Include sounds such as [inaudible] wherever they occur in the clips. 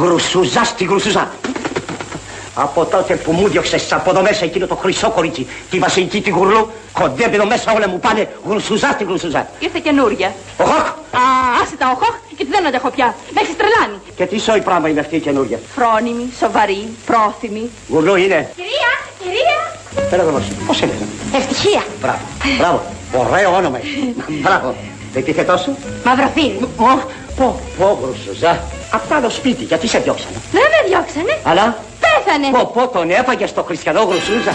Γρουσουζά στη γρουσουζά. Από τότε που μου διώξε από εδώ μέσα εκείνο το χρυσό κορίτσι, τη βασιλική τη γουρλού, κοντεύει εδώ μέσα όλα μου πάνε γρουσουζά στη γρουσουζά. Ήρθε καινούρια. Ο Χοκ! Α, άσε τα οχόχ, γιατί δεν αντέχω πια. Με έχεις τρελάνει. Και τι σόι πράγμα είναι αυτή η καινούργια. Φρόνιμη, σοβαρή, πρόθυμη. Γουρλού είναι. Κυρία, κυρία. Πέρα εδώ μέσα. Πώς σε λένε. Ευτυχία. Μπράβο. Μπράβο. Ωραίο όνομα. [laughs] Μπράβο. Δεν τι τόσο. Μαυροφίλη. Ω, πω, πω, γρουσουζά. Απ' άλλο σπίτι, γιατί σε διώξανε. Δεν με διώξανε. Αλλά, Πέθανε. πω, πω, τον έφαγε στο χριστιανό γρουσούζα.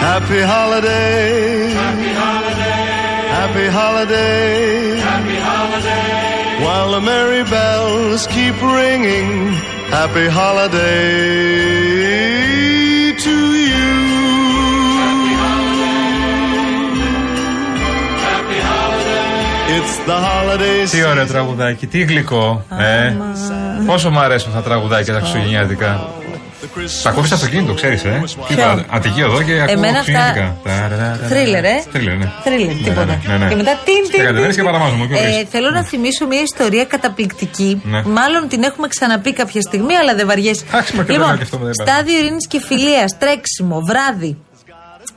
Happy holiday. Happy holiday. Happy holiday. Happy holiday. While the merry bells keep ringing. Happy holiday Τι ωραίο τραγουδάκι, τι γλυκό. Ε. Πόσο μου αρέσουν τα τραγουδάκια τα Χριστουγεννιάτικα. Τα ακούω στο αυτοκίνητο, ξέρεις, ε. Τι είπα, Αττική εδώ και ακούω Εμένα αυτά. Χριστουγεννιάτικα. Θρίλερ, ε. Θρίλερ, ναι. Θρίλερ, Ναι, τίποτα. ναι, ναι, ναι. Και μετά τιν, Και τιν, κατεβαίνεις τιν. και παραμάζουμε, και ορίστε. Ε, Θέλω να θυμίσω μια ιστορία καταπληκτική. Ναι. Μάλλον την έχουμε ξαναπεί κάποια στιγμή, αλλά δεν βαριέσαι. Άξι, μα και Λοιπόν, βέβαια και αυτό δεν είπα. στάδιο ειρήνης και φιλίας, τρέξιμο, βράδυ,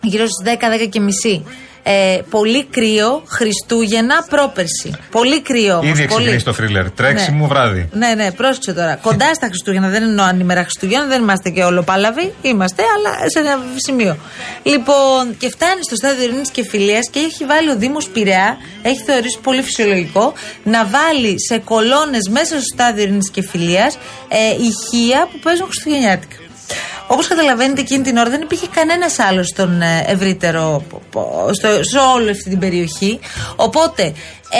γύρω στις 10-10 και μισή. Ε, πολύ κρύο, Χριστούγεννα, πρόπερση. Πολύ κρύο όμως, Ήδη πολύ. ξεκινήσει το θρίλερ. Τρέξιμο βράδυ. Ναι, ναι, πρόσεξε τώρα. Κοντά στα Χριστούγεννα, δεν εννοώ ανήμερα Χριστούγεννα, δεν είμαστε και ολοπάλαβοι. Είμαστε, αλλά σε ένα σημείο. Λοιπόν, και φτάνει στο στάδιο ειρήνης και φιλίας και έχει βάλει ο Δήμος Πειραιά, έχει θεωρήσει πολύ φυσιολογικό, να βάλει σε κολόνες μέσα στο στάδιο ειρήνης και φιλίας ε, ηχεία που παίζουν Χριστουγεννιάτικα. Όπως καταλαβαίνετε, εκείνη την ώρα δεν υπήρχε κανένας άλλος στον ε, ευρύτερο, πο- πο- στο, σε όλη αυτή την περιοχή. Οπότε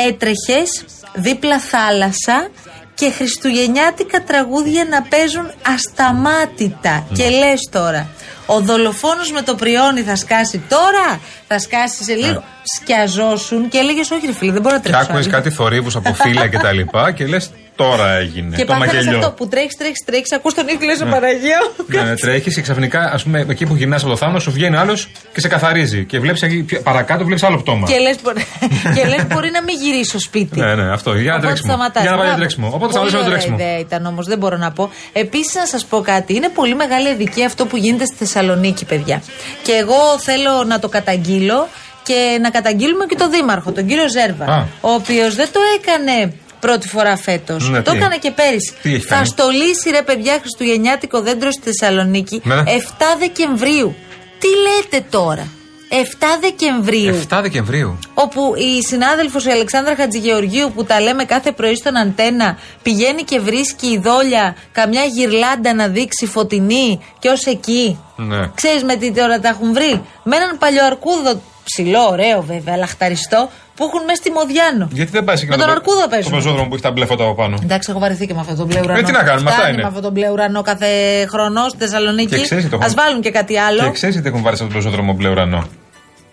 έτρεχες δίπλα θάλασσα και χριστουγεννιάτικα τραγούδια να παίζουν ασταμάτητα. Και λες τώρα, ο δολοφόνος με το πριόνι θα σκάσει τώρα, θα σκάσει σε λίγο. Σκιαζόσουν και έλεγες: Όχι, ρε φίλε, δεν μπορώ να Και τρέξω. άκουε άλλη». κάτι θορύβους από φύλλα και τα λοιπά και λες τώρα έγινε. Και το πάθαμε σε αυτό μαγελιό. που τρέχεις, τρέχεις, τρέχεις. Ακούς τον ήχο, λες: Παναγία μου. Ναι, ναι, τρέχεις και ξαφνικά, ας πούμε, εκεί που γυρνάς από το θάμνο, σου βγαίνει άλλος και σε καθαρίζει. Και βλέπεις παρακάτω, βλέπεις άλλο πτώμα. Και λες [laughs] και λες, μπορεί να μην γυρίσω σπίτι. Ναι, ναι, αυτό. Για να Οπότε τρέξιμο. σταματάς. Για να πάει Μπράβο. τρέξιμο. Οπότε Πολύ σταματήσουμε το ωραία τρέξιμο. ιδέα ήταν όμως, δεν μπορώ να πω. Επίσης, να σας πω κάτι. Είναι πολύ μεγάλη αδικία αυτό που γίνεται στη Θεσσαλονίκη, παιδιά. Και εγώ θέλω να το καταγγείλω και να καταγγείλουμε και τον Δήμαρχο, τον κύριο Ζέρβα. Α. Ο οποίος δεν το έκανε πρώτη φορά φέτος. Ναι, το τι; έκανε και πέρυσι. Τι έχει Θα κάνει; στολίσει ρε παιδιά Χριστουγεννιάτικο δέντρο στη Θεσσαλονίκη Ναι, ναι. 7 Δεκεμβρίου. Τι λέτε τώρα; 7 Δεκεμβρίου Ε, 7 Δεκεμβρίου. όπου η συνάδελφος η Αλεξάνδρα Χατζηγεωργίου που τα λέμε κάθε πρωί στον αντένα πηγαίνει και βρίσκει η δόλια καμιά γυρλάντα να δείξει φωτεινή και ως εκεί. Ναι. Ξέρεις με τι ώρα τα έχουν βρει; Με έναν παλιό αρκούδο ψηλό, ωραίο βέβαια, λαχταριστό που έχουν μέσα στη Μοδιάνο. Γιατί δεν πάει σε Με τον αρκούδο παίζουν. Το πεζόδρομο που έχει τα μπλε φώτα από πάνω. Εντάξει, έχω βαρεθεί και με αυτόν τον μπλε ουρανό. Ε, τι να κάνουμε, αυτά Φτάνει είναι. με αυτόν τον μπλε ουρανό κάθε χρονός στη Θεσσαλονίκη. Και ξέρεις τι το Α έχουν- βάλουν και κάτι άλλο. Και ξέρεις γιατί έχουν βάλει σε αυτόν τον πεζόδρομο μπλε ουρανό.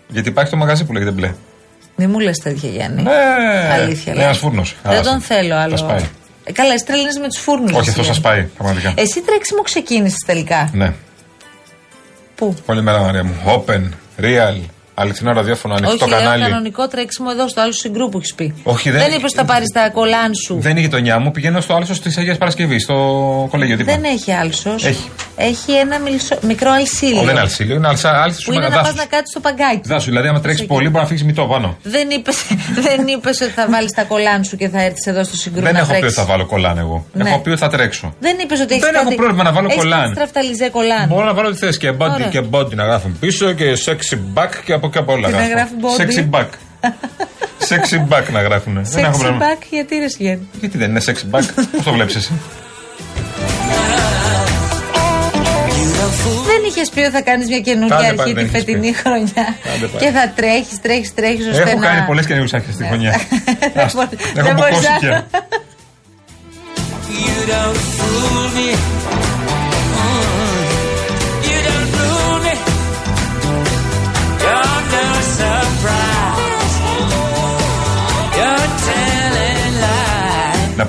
Γιατί υπάρχει το μαγαζί που λέγεται μπλε. Μη μου λες τέτοια, Γιάννη. Ναι, Αλήθεια. είναι λέω. ένας φούρνος. Δεν τον θέλω άλλο. Θα σπάει. Ε, καλά, εσύ τρελαίνεσαι με τους φούρνους. Όχι, αυτό σας πάει, πραγματικά. Εσύ τρέξιμο ξεκίνησες τελικά. Ναι. Πού; Όλη μέρα, Μαρία μου. Open, real, αληθινό ραδιόφωνο, ανοιχτό Όχι, λέω κανάλι. κανονικό τρέξιμο εδώ στο άλλο συγκρού που έχεις πει. Όχι, δεν- Δεν είπες ότι θα πάρεις τα κολάν σου. Δεν είναι η γειτονιά μου, πηγαίνω στο άλσος της Αγίας Παρασκευής, στο κολέγιο τίποτα. Δεν έχει άλσος. Έχει. Έχει ένα μιλσο- μικρό αλσίλιο. Όχι, δεν είναι αλσίλιο, είναι αλσά, άλσης Που είναι να πας να κάτσεις στο παγκάκι. Δάσου, δηλαδή, άμα τρέξεις Εκεί. πολύ, μπορεί να φύγεις μητό πάνω. Δεν είπε [laughs] δεν είπες ότι θα βάλεις τα κολάν σου και θα έρθεις εδώ στο συγκρού Δεν να έχω πει ότι τρέξεις. θα βάλω κολάν εγώ. Ναι. Έχω πει ότι θα τρέξω. Δεν είπες ότι έχεις Δεν έχω πρόβλημα να βάλω κολάν. στραφταλιζέ κολάν. Μπορώ να βάλω ό,τι θες και body Ωραία. και body να γράφουν πίσω και sexy back και από και από όλα. Τι να γράφω. γράφει body? Sexy back. sexy back να γράφουν. [laughs] Δεν έχω Sexy πρόβλημα. back γιατί ρε Σιγέννη. Γιατί δεν είναι sexy back, πώς το βλέπεις εσύ; Δεν είχες πει ότι θα κάνεις μια καινούργια Άντε αρχή πάλι, τη δεν είχες φετινή πει. χρονιά. Άντε πάλι. Και θα τρέχεις, τρέχεις, τρέχεις ώστε Έχω να. κάνει πολλές καινούριε άρχε στη χρονιά. [laughs] Δεν Άστο. μπορεί- Έχω δεν μπορείς [laughs]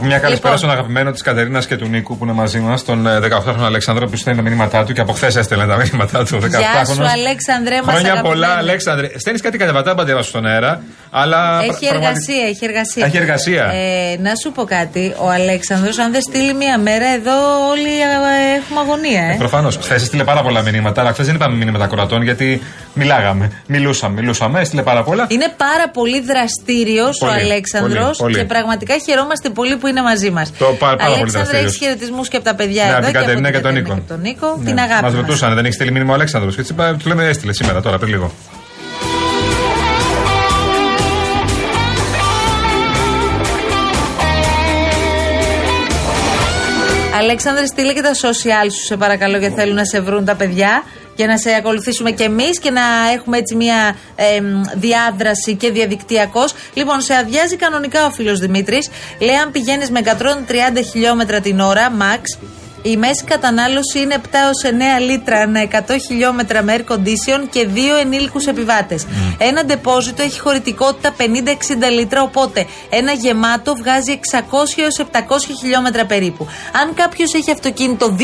πούμε μια καλησπέρα Λοιπόν. στον αγαπημένο της Κατερίνας και του Νίκου που είναι μαζί μας, τον ε, 18χρονο Αλέξανδρο που στέλνει τα μηνύματά του και από χθες έστελνε τα μηνύματά του. 18χρονος. Γεια σου, Αλέξανδρε, μας Χρόνια αγαπημένε. πολλά, Αλέξανδρε. Στέλνεις κάτι κατεβατά μπαντεύα στον αέρα, αλλά. Έχει πρα- πραγματι- εργασία, έχει εργασία. Έχει εργασία. Ε, να σου πω κάτι. Ο Αλέξανδρος, αν δεν στείλει μία μέρα, εδώ όλοι ε, έχουμε αγωνία, ε. Προφανώς. Χθες έστειλε πάρα πολλά μηνύματα, αλλά χθες δεν είπαμε μηνύματα κορατών γιατί μιλάγαμε. Μιλούσαμε, μιλούσαμε, έστειλε πάρα πολλά. Είναι πάρα πολύ δραστήριος ο Πολύ, Αλέξανδρος πολύ, πολύ. και πραγματικά χαιρόμαστε πολύ που είναι μαζί μας. Το πάρα- πάρα πολύ Αλέξανδρε, έχεις δραστήριος. χαιρετισμούς και από τα παιδιά Ναι, εδώ από την και από Κατερίνα την και τον Κατερίνα Νίκο. και τον Νίκο. Ναι. Την αγάπη. Μας μας. ρωτούσαν, δεν έχεις στείλει μήνυμα ο Αλέξανδρος. Και έτσι είπα, του λέμε έστειλε σήμερα, τώρα πριν λίγο. Αλέξανδρε, στείλε και τα social σου, σε παρακαλώ, γιατί θέλουν να σε βρουν τα παιδιά και να σε ακολουθήσουμε κι εμείς και να έχουμε έτσι μια εμ, διάδραση και διαδικτυακώ. Λοιπόν, σε αδειάζει κανονικά ο φίλος Δημήτρης. Λέει, αν πηγαίνεις με 130 χιλιόμετρα την ώρα, max, η μέση κατανάλωση είναι 7 έως 9 λίτρα ανά 100 χιλιόμετρα με air condition και δύο ενήλικους επιβάτες. Ένα ντεπόζιτο έχει χωρητικότητα 50-60 λίτρα, οπότε ένα γεμάτο βγάζει 600 έως 700 χιλιόμετρα περίπου. Αν κάποιος έχει αυτοκίνητο 2.000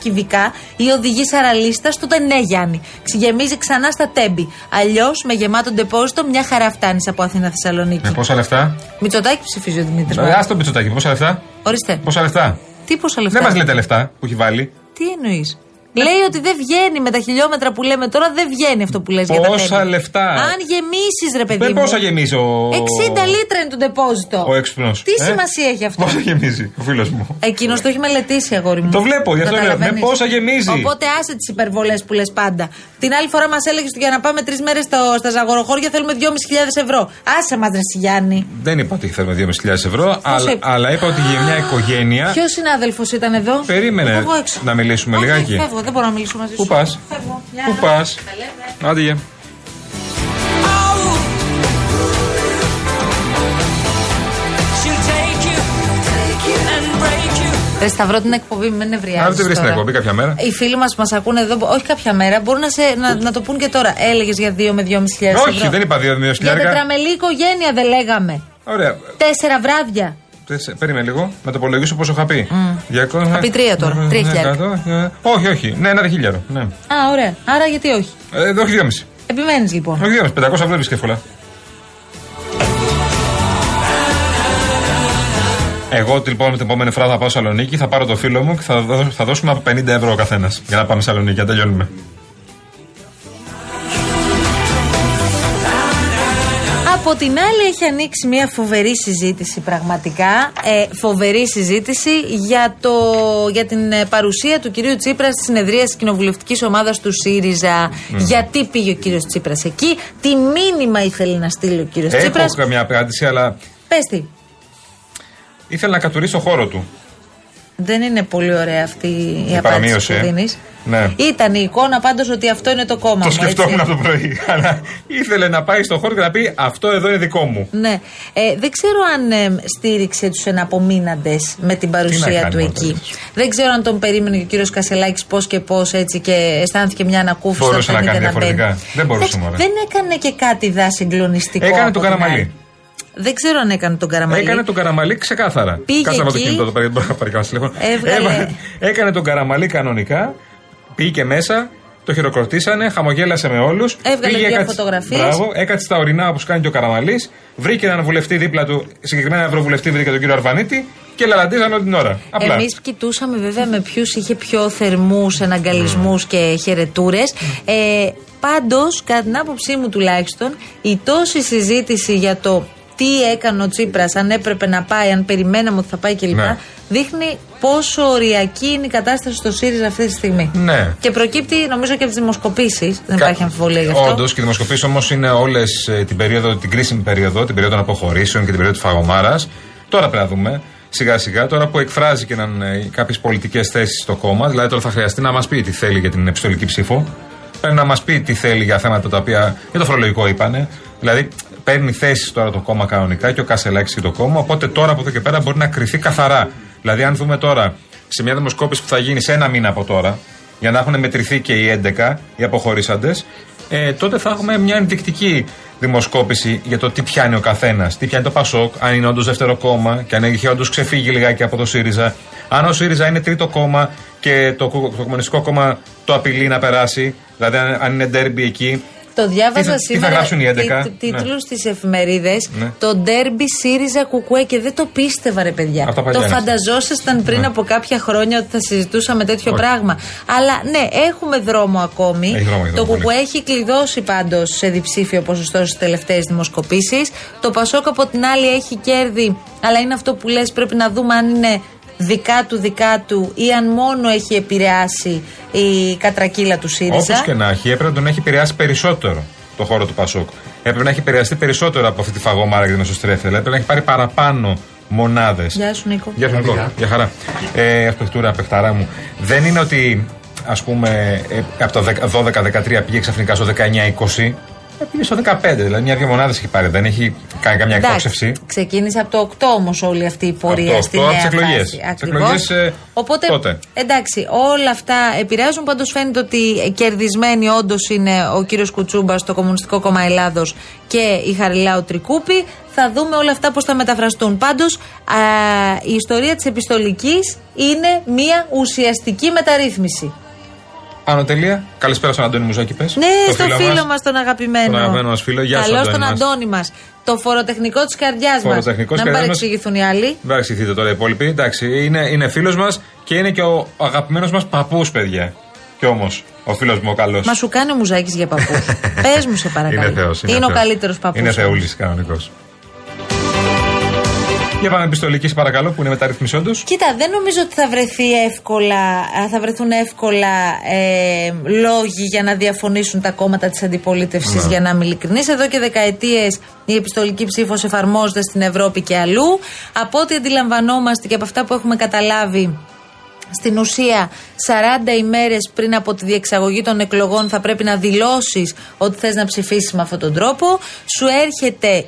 κυβικά ή οδηγεί σαραλίστας, τότε ναι Γιάννη. Ξηγεμίζει ξανά στα τέμπη. Αλλιώς με γεμάτο ντεπόζιτο μια χαρά φτάνεις από Αθήνα Θεσσαλονίκη. Με πόσα λεφτά; Μητσοτάκι ψηφίζει ο Δημήτρης. Ε, Α το πιτσοτάκι, πόσα λεφτά; Ορίστε. Πόσα λεφτά; Τι πόσα λεφτά. Δεν μας λέτε λεφτά που έχει βάλει. Τι εννοείς; Λέει ότι δεν βγαίνει με τα χιλιόμετρα που λέμε τώρα, δεν βγαίνει αυτό που λες για τα Πόσα τέμπη. λεφτά; Αν γεμίσεις, ρε παιδί. Δεν μου. πόσα γεμίζει ο. 60 λίτρα είναι το ντεπόζιτο. Ο έξυπνος. Τι σημασία έχει αυτό; Πόσα γεμίζει ο φίλος μου. Εκείνος το έχει μελετήσει, αγόρι μου. Το βλέπω, γι' αυτό λέω, Καταλαβαίνεις; με πόσα γεμίζει. Οπότε άσε τις υπερβολές που λες πάντα. Την άλλη φορά μας έλεγες ότι για να πάμε τρεις μέρες στα ζαγοροχώρια θέλουμε 2.500 ευρώ. Άσε μας, ρε Σιγιάννη. Δεν είπα ότι θέλουμε 2.500 ευρώ, αλλά, είπε; αλλά είπα ότι για μια οικογένεια. Ποιος συνάδελφος ήταν εδώ; Περίμενε Φεύγω έξω. να μιλήσουμε Όχι, λιγάκι. Φεύγω, δεν μπορώ να μιλήσω μαζί σου. Πού πας, Φεύγω. Μια Πού χαρά. πας; Τα λέμε. Άντε γεια. She'll take you and break you. Ρε Σταυρό την εκπομπή, με νευριάζεις. Αν δεν βρεις την εκπομπή κάποια μέρα. Οι φίλοι μας που μας ακούνε εδώ, όχι κάποια μέρα, μπορούν να, σε, να, να το πούν και τώρα. Έλεγες για 2 με 2.500 ευρώ. Όχι, δεν είπα 2.000 Για τετραμελή οικογένεια δεν λέγαμε. Ωραία. Τέσσερα βράδια. Τέσσε- Περίμενε λίγο, να το υπολογίσω πόσο είχα πει. 200, Θα πει τρία τώρα, τρία χιλιάρικα. 100, ε, Όχι, όχι. Ναι, ένα χίλιαρο. Ναι. Α, ωραία. Άρα γιατί όχι; Ε, όχι 2,5. Επιμένεις λοιπόν. Όχι 2,5. 500 ευρώ βρίσκει εύκολα. Εγώ λοιπόν την επόμενη φορά θα πάω Σαλονίκη, θα πάρω το φίλο μου και θα, δώ- θα δώσουμε από 50 ευρώ ο καθένας για να πάμε Σαλονίκη, να τελειώνουμε. Από την άλλη έχει ανοίξει μια φοβερή συζήτηση πραγματικά, ε, φοβερή συζήτηση για, το, για την ε, παρουσία του κυρίου Τσίπρα στη συνεδρία της κοινοβουλευτικής ομάδας του ΣΥΡΙΖΑ. Γιατί πήγε ο κύριος Τσίπρας εκεί, τι μήνυμα ήθελε να στείλει ο κύριος Έχω Τσίπρας. καμιά απάντηση, αλλά Πες τι. ήθελα να κατουρίσει το χώρο του. Δεν είναι πολύ ωραία αυτή η, απάντηση παραμείωση, που ε. δίνεις. Ναι. Ήταν η εικόνα πάντως ότι αυτό είναι το κόμμα Το μου, σκεφτόμουν έτσι. από το πρωί. [laughs] Αλλά ήθελε να πάει στο χώρο και να πει Αυτό εδώ είναι δικό μου. Ναι. Ε, δεν ξέρω αν ε, στήριξε τους εναπομείναντες με την παρουσία κάνει του μόνο εκεί. τέτοιος. Δεν ξέρω αν τον περίμενε και ο κύριος Κασελάκης πώς και πώς έτσι και αισθάνθηκε μια ανακούφιση. Μπορούσε όταν να είδε κάνει μπαίνει. διαφορετικά. Δεν μπορούσε, Εντάξει, μωρέ. Δεν έκανε και κάτι δά συγκλονιστικό. Έκανε από τον την Καραμαλή. άλλη. Δεν ξέρω αν έκανε τον Καραμαλή. Έκανε τον Καραμαλή ξεκάθαρα. Πήγε Κάτσε να βάλω το εκεί. κινητό εδώ πέρα, γιατί μπορώ να πάρει κανένα τηλέφωνο. Έβγαλε- Έβαλε- Έκανε τον Καραμαλή κανονικά. Πήγε μέσα, το χειροκροτήσανε, χαμογέλασε με όλους. Έβγαλε δύο φωτογραφίες. Μπράβο, έκατσε στα ορεινά όπως κάνει και ο Καραμαλής. Βρήκε έναν βουλευτή δίπλα του, συγκεκριμένα ευρωβουλευτή, βρήκε τον κύριο Αρβανίτη και λαλαντίζαν όλη την ώρα. Απλά. Εμείς κοιτούσαμε βέβαια με ποιους είχε πιο θερμούς εναγκαλισμούς και χαιρετούρες. Ε, Πάντως, κατά την άποψή μου τουλάχιστον, η τόση συζήτηση για το τι έκανε ο Τσίπρας, αν έπρεπε να πάει, αν περιμέναμε ότι θα πάει κλπ. Ναι. Δείχνει πόσο οριακή είναι η κατάσταση στο ΣΥΡΙΖΑ αυτή τη στιγμή. Ναι. Και προκύπτει νομίζω και από τις δημοσκοπήσεις. Δεν υπάρχει αμφιβολία γι' αυτό. Όντως και οι δημοσκοπήσεις όμως είναι όλες την περίοδο, την κρίσιμη περίοδο, την περίοδο των αποχωρήσεων και την περίοδο της φαγωμάρα. Τώρα πρέπει να δούμε. Σιγά σιγά, τώρα που εκφράζει και κάποιες πολιτικές θέσεις στο κόμμα, δηλαδή τώρα θα χρειαστεί να μας πει τι θέλει για την επιστολική ψήφο. Πρέπει να μας πει τι θέλει για θέματα τα οποία. για το φορολογικό είπανε. Δηλαδή παίρνει θέσει τώρα το κόμμα κανονικά και ο Κασελάκης και το κόμμα. Οπότε τώρα από εδώ και πέρα μπορεί να κρυθεί καθαρά. Δηλαδή, αν δούμε τώρα σε μια δημοσκόπηση που θα γίνει σε ένα μήνα από τώρα, για να έχουν μετρηθεί και οι 11, οι αποχωρήσαντες, ε, τότε θα έχουμε μια ενδεικτική δημοσκόπηση για το τι πιάνει ο καθένας. Τι πιάνει το Πασόκ, αν είναι όντως δεύτερο κόμμα και αν έχει όντως ξεφύγει λιγάκι από το ΣΥΡΙΖΑ. Αν ο ΣΥΡΙΖΑ είναι τρίτο κόμμα και το, κο- το Κομμουνιστικό Κόμμα το απειλεί να περάσει, δηλαδή αν, αν είναι ντέρμπι εκεί. Το διάβαζα Τι θα- τι θα σήμερα. γράψουν οι 11? τίτλου Ναι. στις εφημερίδες. Ναι. Το ντέρμπι ΣΥΡΙΖΑ Κουκουέ και δεν το πίστευα, ρε παιδιά. Αυτό παλιά το είναι. φανταζόσασταν πριν Ναι. από κάποια χρόνια ότι θα συζητούσαμε τέτοιο Όχι. πράγμα. Αλλά ναι, έχουμε δρόμο ακόμη. Έχει δρόμο, έχει το δρόμο, Κουκουέ έχει κλειδώσει πάντως σε διψήφιο ποσοστό στις τελευταίες δημοσκοπήσεις. Το Πασόκ από την άλλη έχει κέρδη, αλλά είναι αυτό που λες, πρέπει να δούμε αν είναι δικά του δικά του ή αν μόνο έχει επηρεάσει η κατρακύλα του ΣΥΡΙΖΑ. Όπως και να έχει, έπρεπε να τον έχει επηρεάσει περισσότερο το χώρο του Πασόκ. Έπρεπε να έχει επηρεαστεί περισσότερο από αυτή τη φαγωμάρα και την εσωστρέφεια. Δηλαδή έπρεπε να έχει πάρει παραπάνω μονάδες. Γεια σου, Νίκο. Γεια σου, Νικό. Γεια χαρά. Ε, Ασπεχτούρα, παιχταρά μου. Δεν είναι ότι ας πούμε ε, από το 12-13 πήγε ξαφνικά στο 19-20. Ε, πήγε στο 15, δηλαδή μια-δύο μονάδες έχει πάρει. Δεν έχει κάνει καμιά εκτόξευση. ξεκίνησε από το 8 όμως όλη αυτή η πορεία Από το στη 8 νέα από τις εκλογές. φάση. Τις Ακριβώς. εκλογές, ε, Οπότε, τότε. εντάξει, όλα αυτά επηρεάζουν. Πάντως φαίνεται ότι κερδισμένοι όντως είναι ο κύριος Κουτσούμπας στο Κομμουνιστικό Κόμμα Ελλάδος και η Χαριλάου Τρικούπη. Θα δούμε όλα αυτά πώς θα μεταφραστούν. Πάντως, η ιστορία της επιστολικής είναι μια ουσιαστική μεταρρύθμιση. Άνω τελεία. Καλησπέρα στον Αντώνη Μουζάκη, πες. Ναι, Το στο φίλο μας. μας τον αγαπημένο. Τον αγαπημένο μας φίλο. Γεια σου, Καλώς Αντώνη τον μας. Αντώνη μας. Το φοροτεχνικό της καρδιάς μας. Φοροτεχνικός Να μην καρδιάς μας. παρεξηγηθούν οι άλλοι. Δεν παρεξηγηθείτε τώρα οι υπόλοιποι. Εντάξει, είναι, είναι φίλος μας και είναι και ο αγαπημένος μας παππούς, παιδιά. Κι όμως, ο φίλος μου ο καλός. Μα σου κάνει ο Μουζάκης για παππούς. [laughs] Πες μου, σε παρακαλώ. Είναι θεός, Είναι, ο θεός. καλύτερος παππούς. Είναι θεούλης κανονικός. Για πάμε επιστολική, σε παρακαλώ, που είναι μεταρρύθμιση όντω. Κοίτα, δεν νομίζω ότι θα βρεθεί εύκολα, α, θα βρεθούν εύκολα ε, λόγοι για να διαφωνήσουν τα κόμματα της αντιπολίτευσης, Ναι. για να είμαι ειλικρινής. Εδώ και δεκαετίες η επιστολική ψήφος εφαρμόζεται στην Ευρώπη και αλλού. Από ό,τι αντιλαμβανόμαστε και από αυτά που έχουμε καταλάβει, στην ουσία 40 ημέρες πριν από τη διεξαγωγή των εκλογών θα πρέπει να δηλώσεις ότι θες να ψηφίσεις με αυτόν τον τρόπο. Σου έρχεται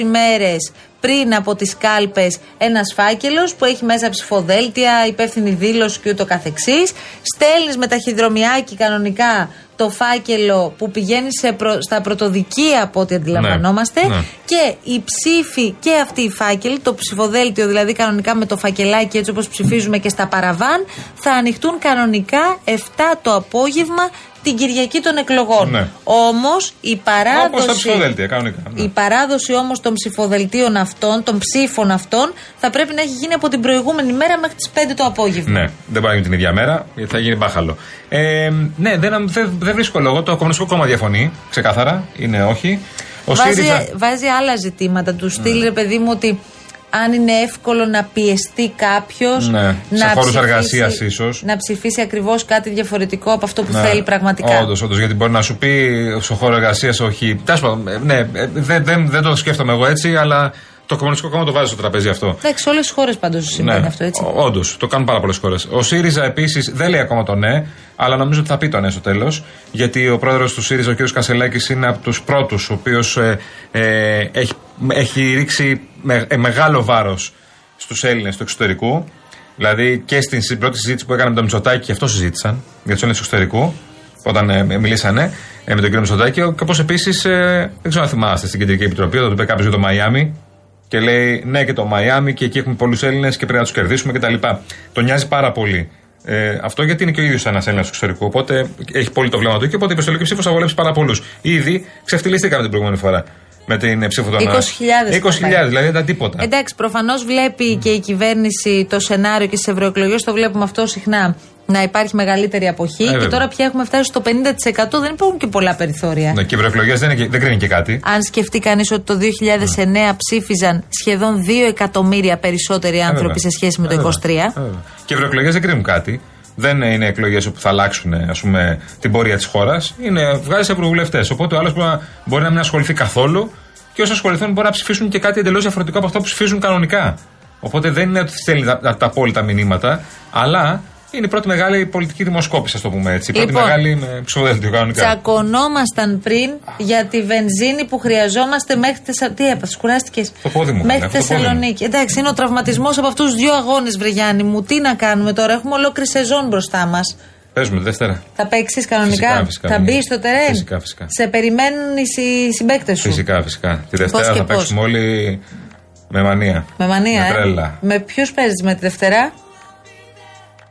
20 μέρες πριν από τις κάλπες ένας φάκελος που έχει μέσα ψηφοδέλτια, υπεύθυνη δήλωση και ούτω καθεξής. Στέλνεις με ταχυδρομιάκι κανονικά το φάκελο που πηγαίνει σε προ- στα πρωτοδικεία από ό,τι αντιλαμβανόμαστε ναι. και οι ψήφοι και αυτοί οι φάκελοι, το ψηφοδέλτιο δηλαδή κανονικά με το φακελάκι έτσι όπως ψηφίζουμε και στα παραβάν, θα ανοιχτούν κανονικά 7 το απόγευμα την Κυριακή των εκλογών. Ναι. Όμως η Όπως τα παράδοση... ψηφοδέλτια, κανονικά. ναι. Η παράδοση όμως των ψηφοδελτίων αυτών, των ψήφων αυτών, θα πρέπει να έχει γίνει από την προηγούμενη μέρα μέχρι τις 5 το απόγευμα. Ναι, δεν μπορεί να γίνει την ίδια μέρα, γιατί θα γίνει μπάχαλο. Ε, ναι, δεν, δεν, δεν βρίσκω λόγο. Το Κομμουνιστικό Κόμμα διαφωνεί, ξεκάθαρα. Είναι όχι. Ο βάζει, ΣΥΡΙΖΑ. βάζει άλλα ζητήματα. Του στείλει, ρε παιδί μου, ότι αν είναι εύκολο να πιεστεί κάποιος. Ναι, σε χώρους εργασίας ίσως. Να ψηφίσει ακριβώς κάτι διαφορετικό από αυτό που Ναι, θέλει πραγματικά. Όντως, όντως. Γιατί μπορεί να σου πει στο χώρο εργασίας, όχι. Τέλος πάντων, ε, ναι, ε, δεν, δεν, δεν το σκέφτομαι εγώ έτσι, αλλά το Κομμουνιστικό Κόμμα το βάζει στο τραπέζι αυτό. Εντάξει, όλες τις χώρες πάντως συμβαίνει αυτό, έτσι. Όντως, το κάνουν πάρα πολλές χώρες. Ο ΣΥΡΙΖΑ επίσης δεν λέει ακόμα το ναι, αλλά νομίζω ότι θα πει το ναι στο τέλος. Γιατί ο πρόεδρος του ΣΥΡΙΖΑ, ο κ. Κασελάκης, είναι από τους πρώτους, ο οποίος ε, ε, έχει, έχει ρίξει με, ε, μεγάλο βάρος στους Έλληνες του εξωτερικού. Δηλαδή και στην συ- πρώτη συζήτηση που έκανε με τον Μητσοτάκη, και αυτό συζήτησαν για τους Έλληνες του εξωτερικού, όταν ε, μιλήσανε ε, με τον κ. Μητσοτάκη. Και όπω επίσης, ε, δεν ξέρω αν θυμάστε στην Κεντρική Επιτροπή, όταν του είπε κάποιος για το Μαϊάμι, και λέει ναι και το Μαϊάμι και εκεί έχουμε πολλούς Έλληνες και πρέπει να τους κερδίσουμε κτλ. Τον νοιάζει πάρα πολύ. Ε, αυτό γιατί είναι και ο ίδιος ένας Έλληνας του εξωτερικού. Οπότε έχει πολύ το βλέμμα του και οπότε η επιστολική ψήφος θα βολέψει πάρα πολλούς. Ήδη ξεφτυλίστηκαμε την προηγούμενη φορά με την ε, ψήφο των 20.000 20.000 δηλαδή δεν ήταν τίποτα. Εντάξει, προφανώς βλέπει και η κυβέρνηση το σενάριο και στις ευρωεκλογές το βλέπουμε αυτό συχνά να υπάρχει μεγαλύτερη αποχή. και βέβαια. τώρα πια έχουμε φτάσει στο 50%. Δεν υπάρχουν και πολλά περιθώρια. Ναι, και οι ευρωεκλογές δεν, είναι και- δεν κρίνει και κάτι. Αν σκεφτεί κανείς ότι το 2009 ψήφιζαν σχεδόν 2 εκατομμύρια περισσότεροι άνθρωποι βέβαια. σε σχέση με Ε, το 23. βέβαια. Ε, βέβαια. Και οι ευρωεκλογές δεν κρίνουν κάτι. Δεν είναι εκλογές όπου θα αλλάξουν ας πούμε, την πορεία της χώρας. Βγάζει ευρωβουλευτέ. Οπότε ο άλλος μπορεί, να- μπορεί να μην ασχοληθεί καθόλου και όσοι ασχοληθούν μπορεί να ψηφίσουν και κάτι εντελώς διαφορετικό από αυτό που ψηφίζουν κανονικά. Οπότε δεν είναι ότι στέλνει τα, τα, τα απόλυτα μηνύματα, αλλά είναι η πρώτη μεγάλη πολιτική δημοσκόπηση, ας το πούμε έτσι. Η πρώτη Λοιπόν, μεγάλη με ψηφοδέλτιο κανονικά. Τσακωνόμασταν πριν για τη βενζίνη που χρειαζόμαστε μέχρι Θεσσαλονίκη. Τι έπαθες, κουράστηκες; Το πόδι μου, Μέχρι ναι, αυτό το πόδι μου. Θεσσαλονίκη. Εντάξει, είναι ο τραυματισμός από αυτούς τους δύο αγώνες, Βρεγιάννη μου. Τι να κάνουμε τώρα, έχουμε ολόκληρη σεζόν μπροστά μας. Παίζουμε τη Δευτέρα. Θα παίξεις κανονικά; Φυσικά, φυσικά, θα ναι. μπεις στο τερέν; Φυσικά, φυσικά. Σε περιμένουν οι συ- συμπαίκτες σου; Φυσικά, φυσικά. Τη Πώς Δευτέρα και θα πώς; παίξουμε όλοι με μανία. Με μανία, Με ε; τρέλα. Με ποιους παίζεις με τη Δευτέρα, με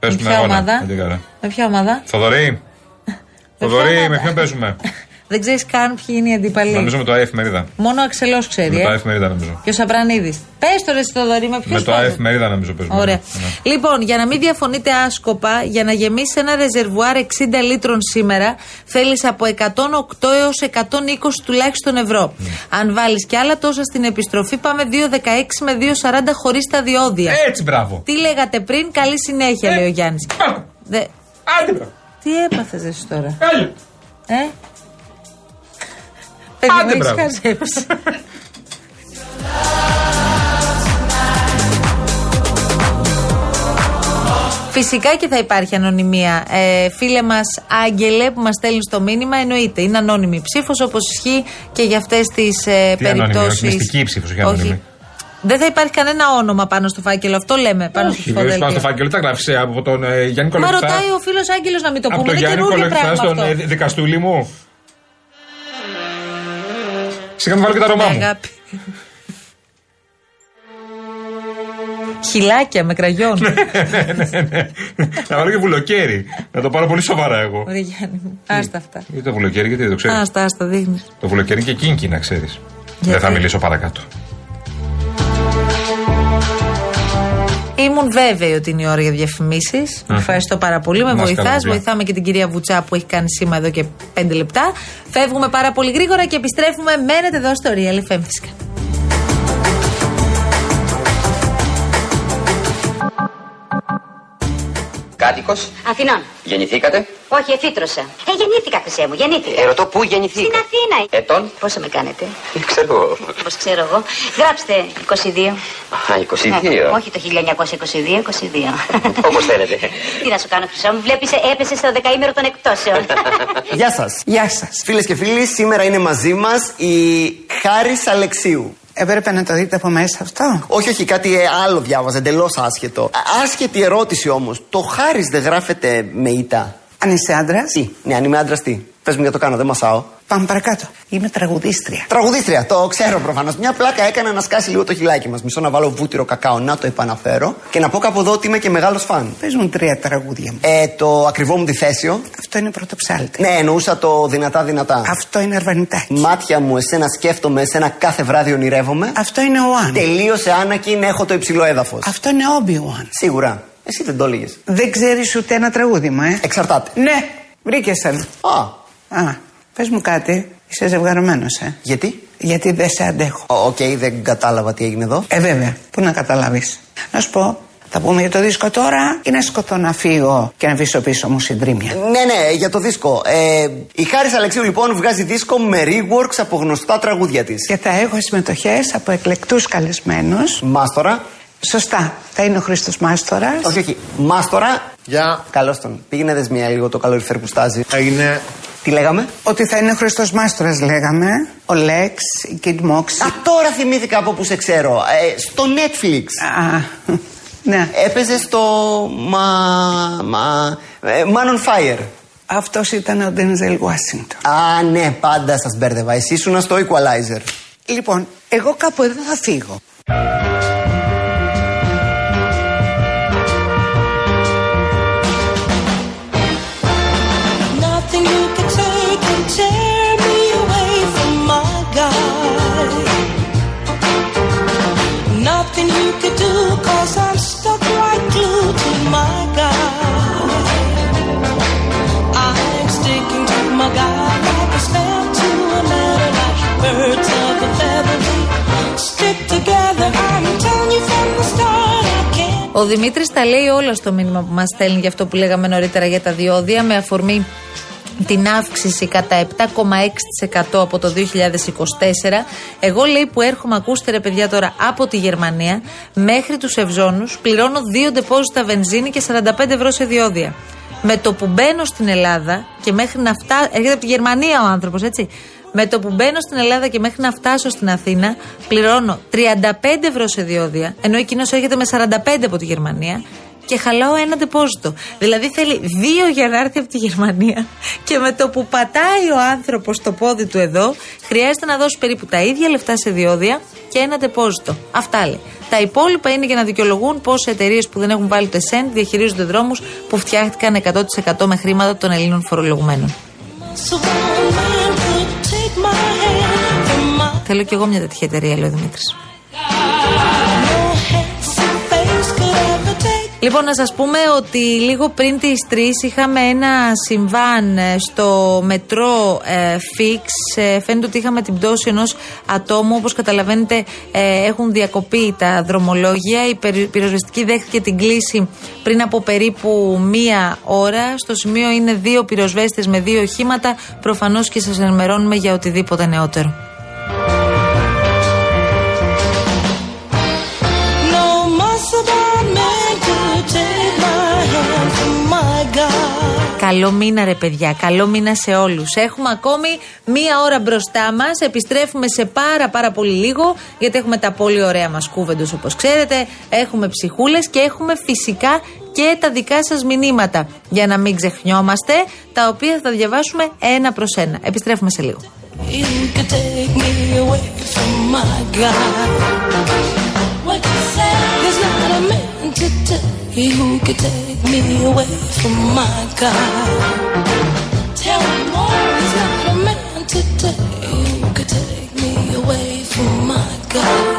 Παίζουμε ποια αγώνα. ομάδα; με την καλά. Με ποια ομάδα; Θοδωρή. ποια Θοδωρή, ομάδα; με ποιον παίζουμε; [laughs] Δεν ξέρεις καν ποιοι είναι οι αντίπαλοι. Νομίζω με το ΑΕΦ Μερίδα. Μόνο ο Αξελός ξέρει. Με το ε. ΑΕΦ Μερίδα νομίζω. Και ο Σαπρανίδης. Πες το ρε στο δωρή με ποιους Με το ΑΕΦ Μερίδα νομίζω παίζουμε. Ωραία. Ναι. Λοιπόν, για να μην διαφωνείτε άσκοπα, για να γεμίσει ένα ρεζερβουάρ 60 λίτρων σήμερα, θέλεις από 108 έως 120 τουλάχιστον ευρώ. Ναι. Αν βάλεις κι άλλα τόσα στην επιστροφή, πάμε 2,16 με 2,40 χωρίς τα διόδια. Έτσι, μπράβο. Τι λέγατε πριν, καλή συνέχεια, Ε, λέει ο Γιάννης. πάμε. Δε... Άντε, μπράβο. Τι έπαθες εσύ τώρα, Έλα. ε; Παιδί Άντε, μου, έχεις μπράβο. χαζέψει. Φυσικά και θα υπάρχει ανωνυμία. Ε, φίλε μας, Άγγελε, που μας στέλνει στο μήνυμα, εννοείται. Είναι ανώνυμη ψήφος, όπως ισχύει και για αυτές τις ε, Τι ανώνυμη, περιπτώσεις. όχι, μυστική ψήφος, όχι ανώνυμη. Δεν θα υπάρχει κανένα όνομα πάνω στο φάκελο. Αυτό λέμε πάνω στο Όχι, βέβαια, πάνω στο ψηφοδέλτιο. φάκελο τα γράφεις από τον ε, Γιάννη Μα Κολοκυθά. ρωτάει ο φίλος Άγγελος να μην το Από πούμε. τον Δεν Γιάννη καινούριο Κολοκυθά πράγμα στον αυτό. ε, δικαστούλη μου. Σιγά μην βάλω και τα ρωμά Ναι, μου. αγάπη. Χιλάκια με κραγιόν. Να βάλω και βουλοκαίρι. Να το πάρω πολύ σοβαρά εγώ. Ωραία, Γιάννη μου. Άστα αυτά. Γιατί το βουλοκαίρι, γιατί δεν το ξέρεις; Άστα, άστα, δείχνεις. Το βουλοκαίρι είναι και κίνκι, να ξέρεις. Γιατί; Δεν θα μιλήσω παρακάτω. Ήμουν βέβαιη ότι είναι η ώρα για διαφημίσεις. Ευχαριστώ πάρα πολύ. Με Να είσαι καλά, βοηθά. παιδιά. Βοηθάμε και την κυρία Βουτσά που έχει κάνει σήμα εδώ και 5 λεπτά. Φεύγουμε πάρα πολύ γρήγορα και επιστρέφουμε. Μένετε εδώ στο Real FM φυσικά. Κάτοικος, Αθηνών. γεννηθήκατε; Όχι, εφήτρωσα. Ε, γεννήθηκα, χρυσέ μου, γεννήθηκα. Ερωτώ πού γεννηθήκατε; Στην Αθήνα. Ετών. Πόσο με κάνετε, Ξέρω εγώ. Πώ ξέρω εγώ. Γράψτε 22. Α, 22. Ε, όχι το 1922, 22. Όπως θέλετε. Τι να σου κάνω, χρυσό μου, βλέπεις, έπεσε στο δεκαήμερο των εκτόσεων. Γεια σας. Γεια σας. Φίλες και φίλοι, σήμερα είναι μαζί μας η Χάρης Αλεξίου. Έπρεπε να το δείτε από μέσα αυτό; Όχι, όχι, κάτι ε, άλλο διάβαζα, εντελώς άσχετο. Α- Άσχετη ερώτηση όμως. Το Χάρη δεν γράφεται με ητά. Αν είσαι άντρας, Τι, ναι, αν είμαι άντρας, τι. Πες μου για το κάνω, δεν μασάω. πάμε παρακάτω. Είμαι τραγουδίστρια. Τραγουδίστρια, το ξέρω προφανώς. Μια πλάκα έκανα να σκάσει λίγο το χιλάκι μας. Μισό να βάλω βούτυρο κακάο, να το επαναφέρω. Και να πω κάπου εδώ ότι είμαι και μεγάλος φαν. Πες μου τρία τραγούδια μου. Ε, το ακριβό μου διθέσιο. Αυτό είναι πρωτοψάλτη. Ναι, εννοούσα το δυνατά-δυνατά. Αυτό είναι αρβανιτάκι. Μάτια μου, εσένα σκέφτομαι, εσένα κάθε βράδυ ονειρεύομαι. Αυτό είναι ο Άν. Τελείωσε, Άννακιν, έχω το υψηλό έδαφος. Αυτό είναι Όμπι-Ουαν. Σίγουρα. Εσύ δεν το έλεγες. Δεν ξέρεις ούτε ένα τραγούδι μου, ε. Εξαρτάται. Ναι, βρήκε ένα. Α, Α, πες μου κάτι. Είσαι ζευγαρωμένος, ε. γιατί; Γιατί δεν σε αντέχω. Ω, Οκ, δεν κατάλαβα τι έγινε εδώ. Ε, βέβαια. Πού να καταλάβεις. Να σου πω, θα πούμε για το δίσκο τώρα ή να σκοτώ να φύγω και ν' αφήσω πίσω μου συντρίμια; Ναι, ναι, για το δίσκο. Ε, η Χάρης Αλεξίου λοιπόν βγάζει δίσκο με reworks από γνωστά τραγούδια της. Και θα έχω συμμετοχές από εκλεκτούς καλεσμένους. Μάστορα. Σωστά. Θα είναι ο Χρήστος Μάστορας. Όχι, όχι. Μάστορα. Γεια. Καλώς τον. Πήγαινε δες μία λίγο το καλοριφέρ που στάζει. Έγινε. Τι λέγαμε; Ότι θα είναι ο Χρήστος Μάστορας, λέγαμε. Ο Λέξ, η Kid Mox. Α, τώρα θυμήθηκα από που σε ξέρω. Ε, στο Netflix. Α, ναι. Έπαιζε στο. Μα. Μα. ε, Man on Fire. Αυτός ήταν ο Ντένζελ Ουάσιγκτον. Α, ναι, πάντα σας μπέρδευα. Εσύ ήσουν στο Equalizer. Λοιπόν, εγώ κάπου εδώ θα φύγω. Ο Δημήτρης τα λέει όλα στο μήνυμα που μας στέλνει για αυτό που λέγαμε νωρίτερα για τα διόδια με αφορμή την αύξηση κατά 7,6% από το 2024. Εγώ λέει που έρχομαι, ακούστε ρε παιδιά τώρα, από τη Γερμανία μέχρι τους Ευζώνους πληρώνω δύο ντεπόζιτα βενζίνη και 45 ευρώ σε διόδια. Με το που μπαίνω στην Ελλάδα και μέχρι να φτάσω. Έρχεται από τη Γερμανία ο άνθρωπος, έτσι. Με το που μπαίνω στην Ελλάδα και μέχρι να φτάσω στην Αθήνα, πληρώνω 35 ευρώ σε διόδια, ενώ εκείνος έρχεται με 45 από τη Γερμανία και χαλάω ένα τεπόζιτο. Δηλαδή θέλει δύο για να έρθει από τη Γερμανία και με το που πατάει ο άνθρωπος το πόδι του εδώ, χρειάζεται να δώσει περίπου τα ίδια λεφτά σε διόδια και ένα τεπόζιτο. Αυτά λέει. Τα υπόλοιπα είναι για να δικαιολογούν πώ εταιρείες που δεν έχουν βάλει το εσέντ διαχειρίζονται δρόμους που φτιάχτηκαν 100% με χρήματα των Ελλήνων φορολογουμένων. Θέλω κι εγώ μια τέτοια εταιρεία, λέει ο Δημήτρης. no handsome face could ever take Λοιπόν, να σας πούμε ότι λίγο πριν τις 3 είχαμε ένα συμβάν ε, στο μετρό ε, Fix. Ε, φαίνεται ότι είχαμε την πτώση ενός ατόμου. Όπως καταλαβαίνετε ε, έχουν διακοπεί τα δρομολόγια. Η περι- πυροσβεστική δέχτηκε την κλίση πριν από περίπου μία ώρα. Στο σημείο είναι δύο πυροσβέστες με δύο οχήματα. Προφανώς και σας ενημερώνουμε για οτιδήποτε νεότερο. Καλό μήνα, ρε παιδιά. Καλό μήνα σε όλους. Έχουμε ακόμη μία ώρα μπροστά μας. Επιστρέφουμε σε πάρα πάρα πολύ λίγο, γιατί έχουμε τα πολύ ωραία μας κούβεντος όπως ξέρετε. Έχουμε ψυχούλες και έχουμε φυσικά και τα δικά σας μηνύματα. Για να μην ξεχνιόμαστε, τα οποία θα τα διαβάσουμε ένα προς ένα. Επιστρέφουμε σε λίγο. You He who could take me away from my God. Tell me more, it's not a man today. Who could take me away from my God?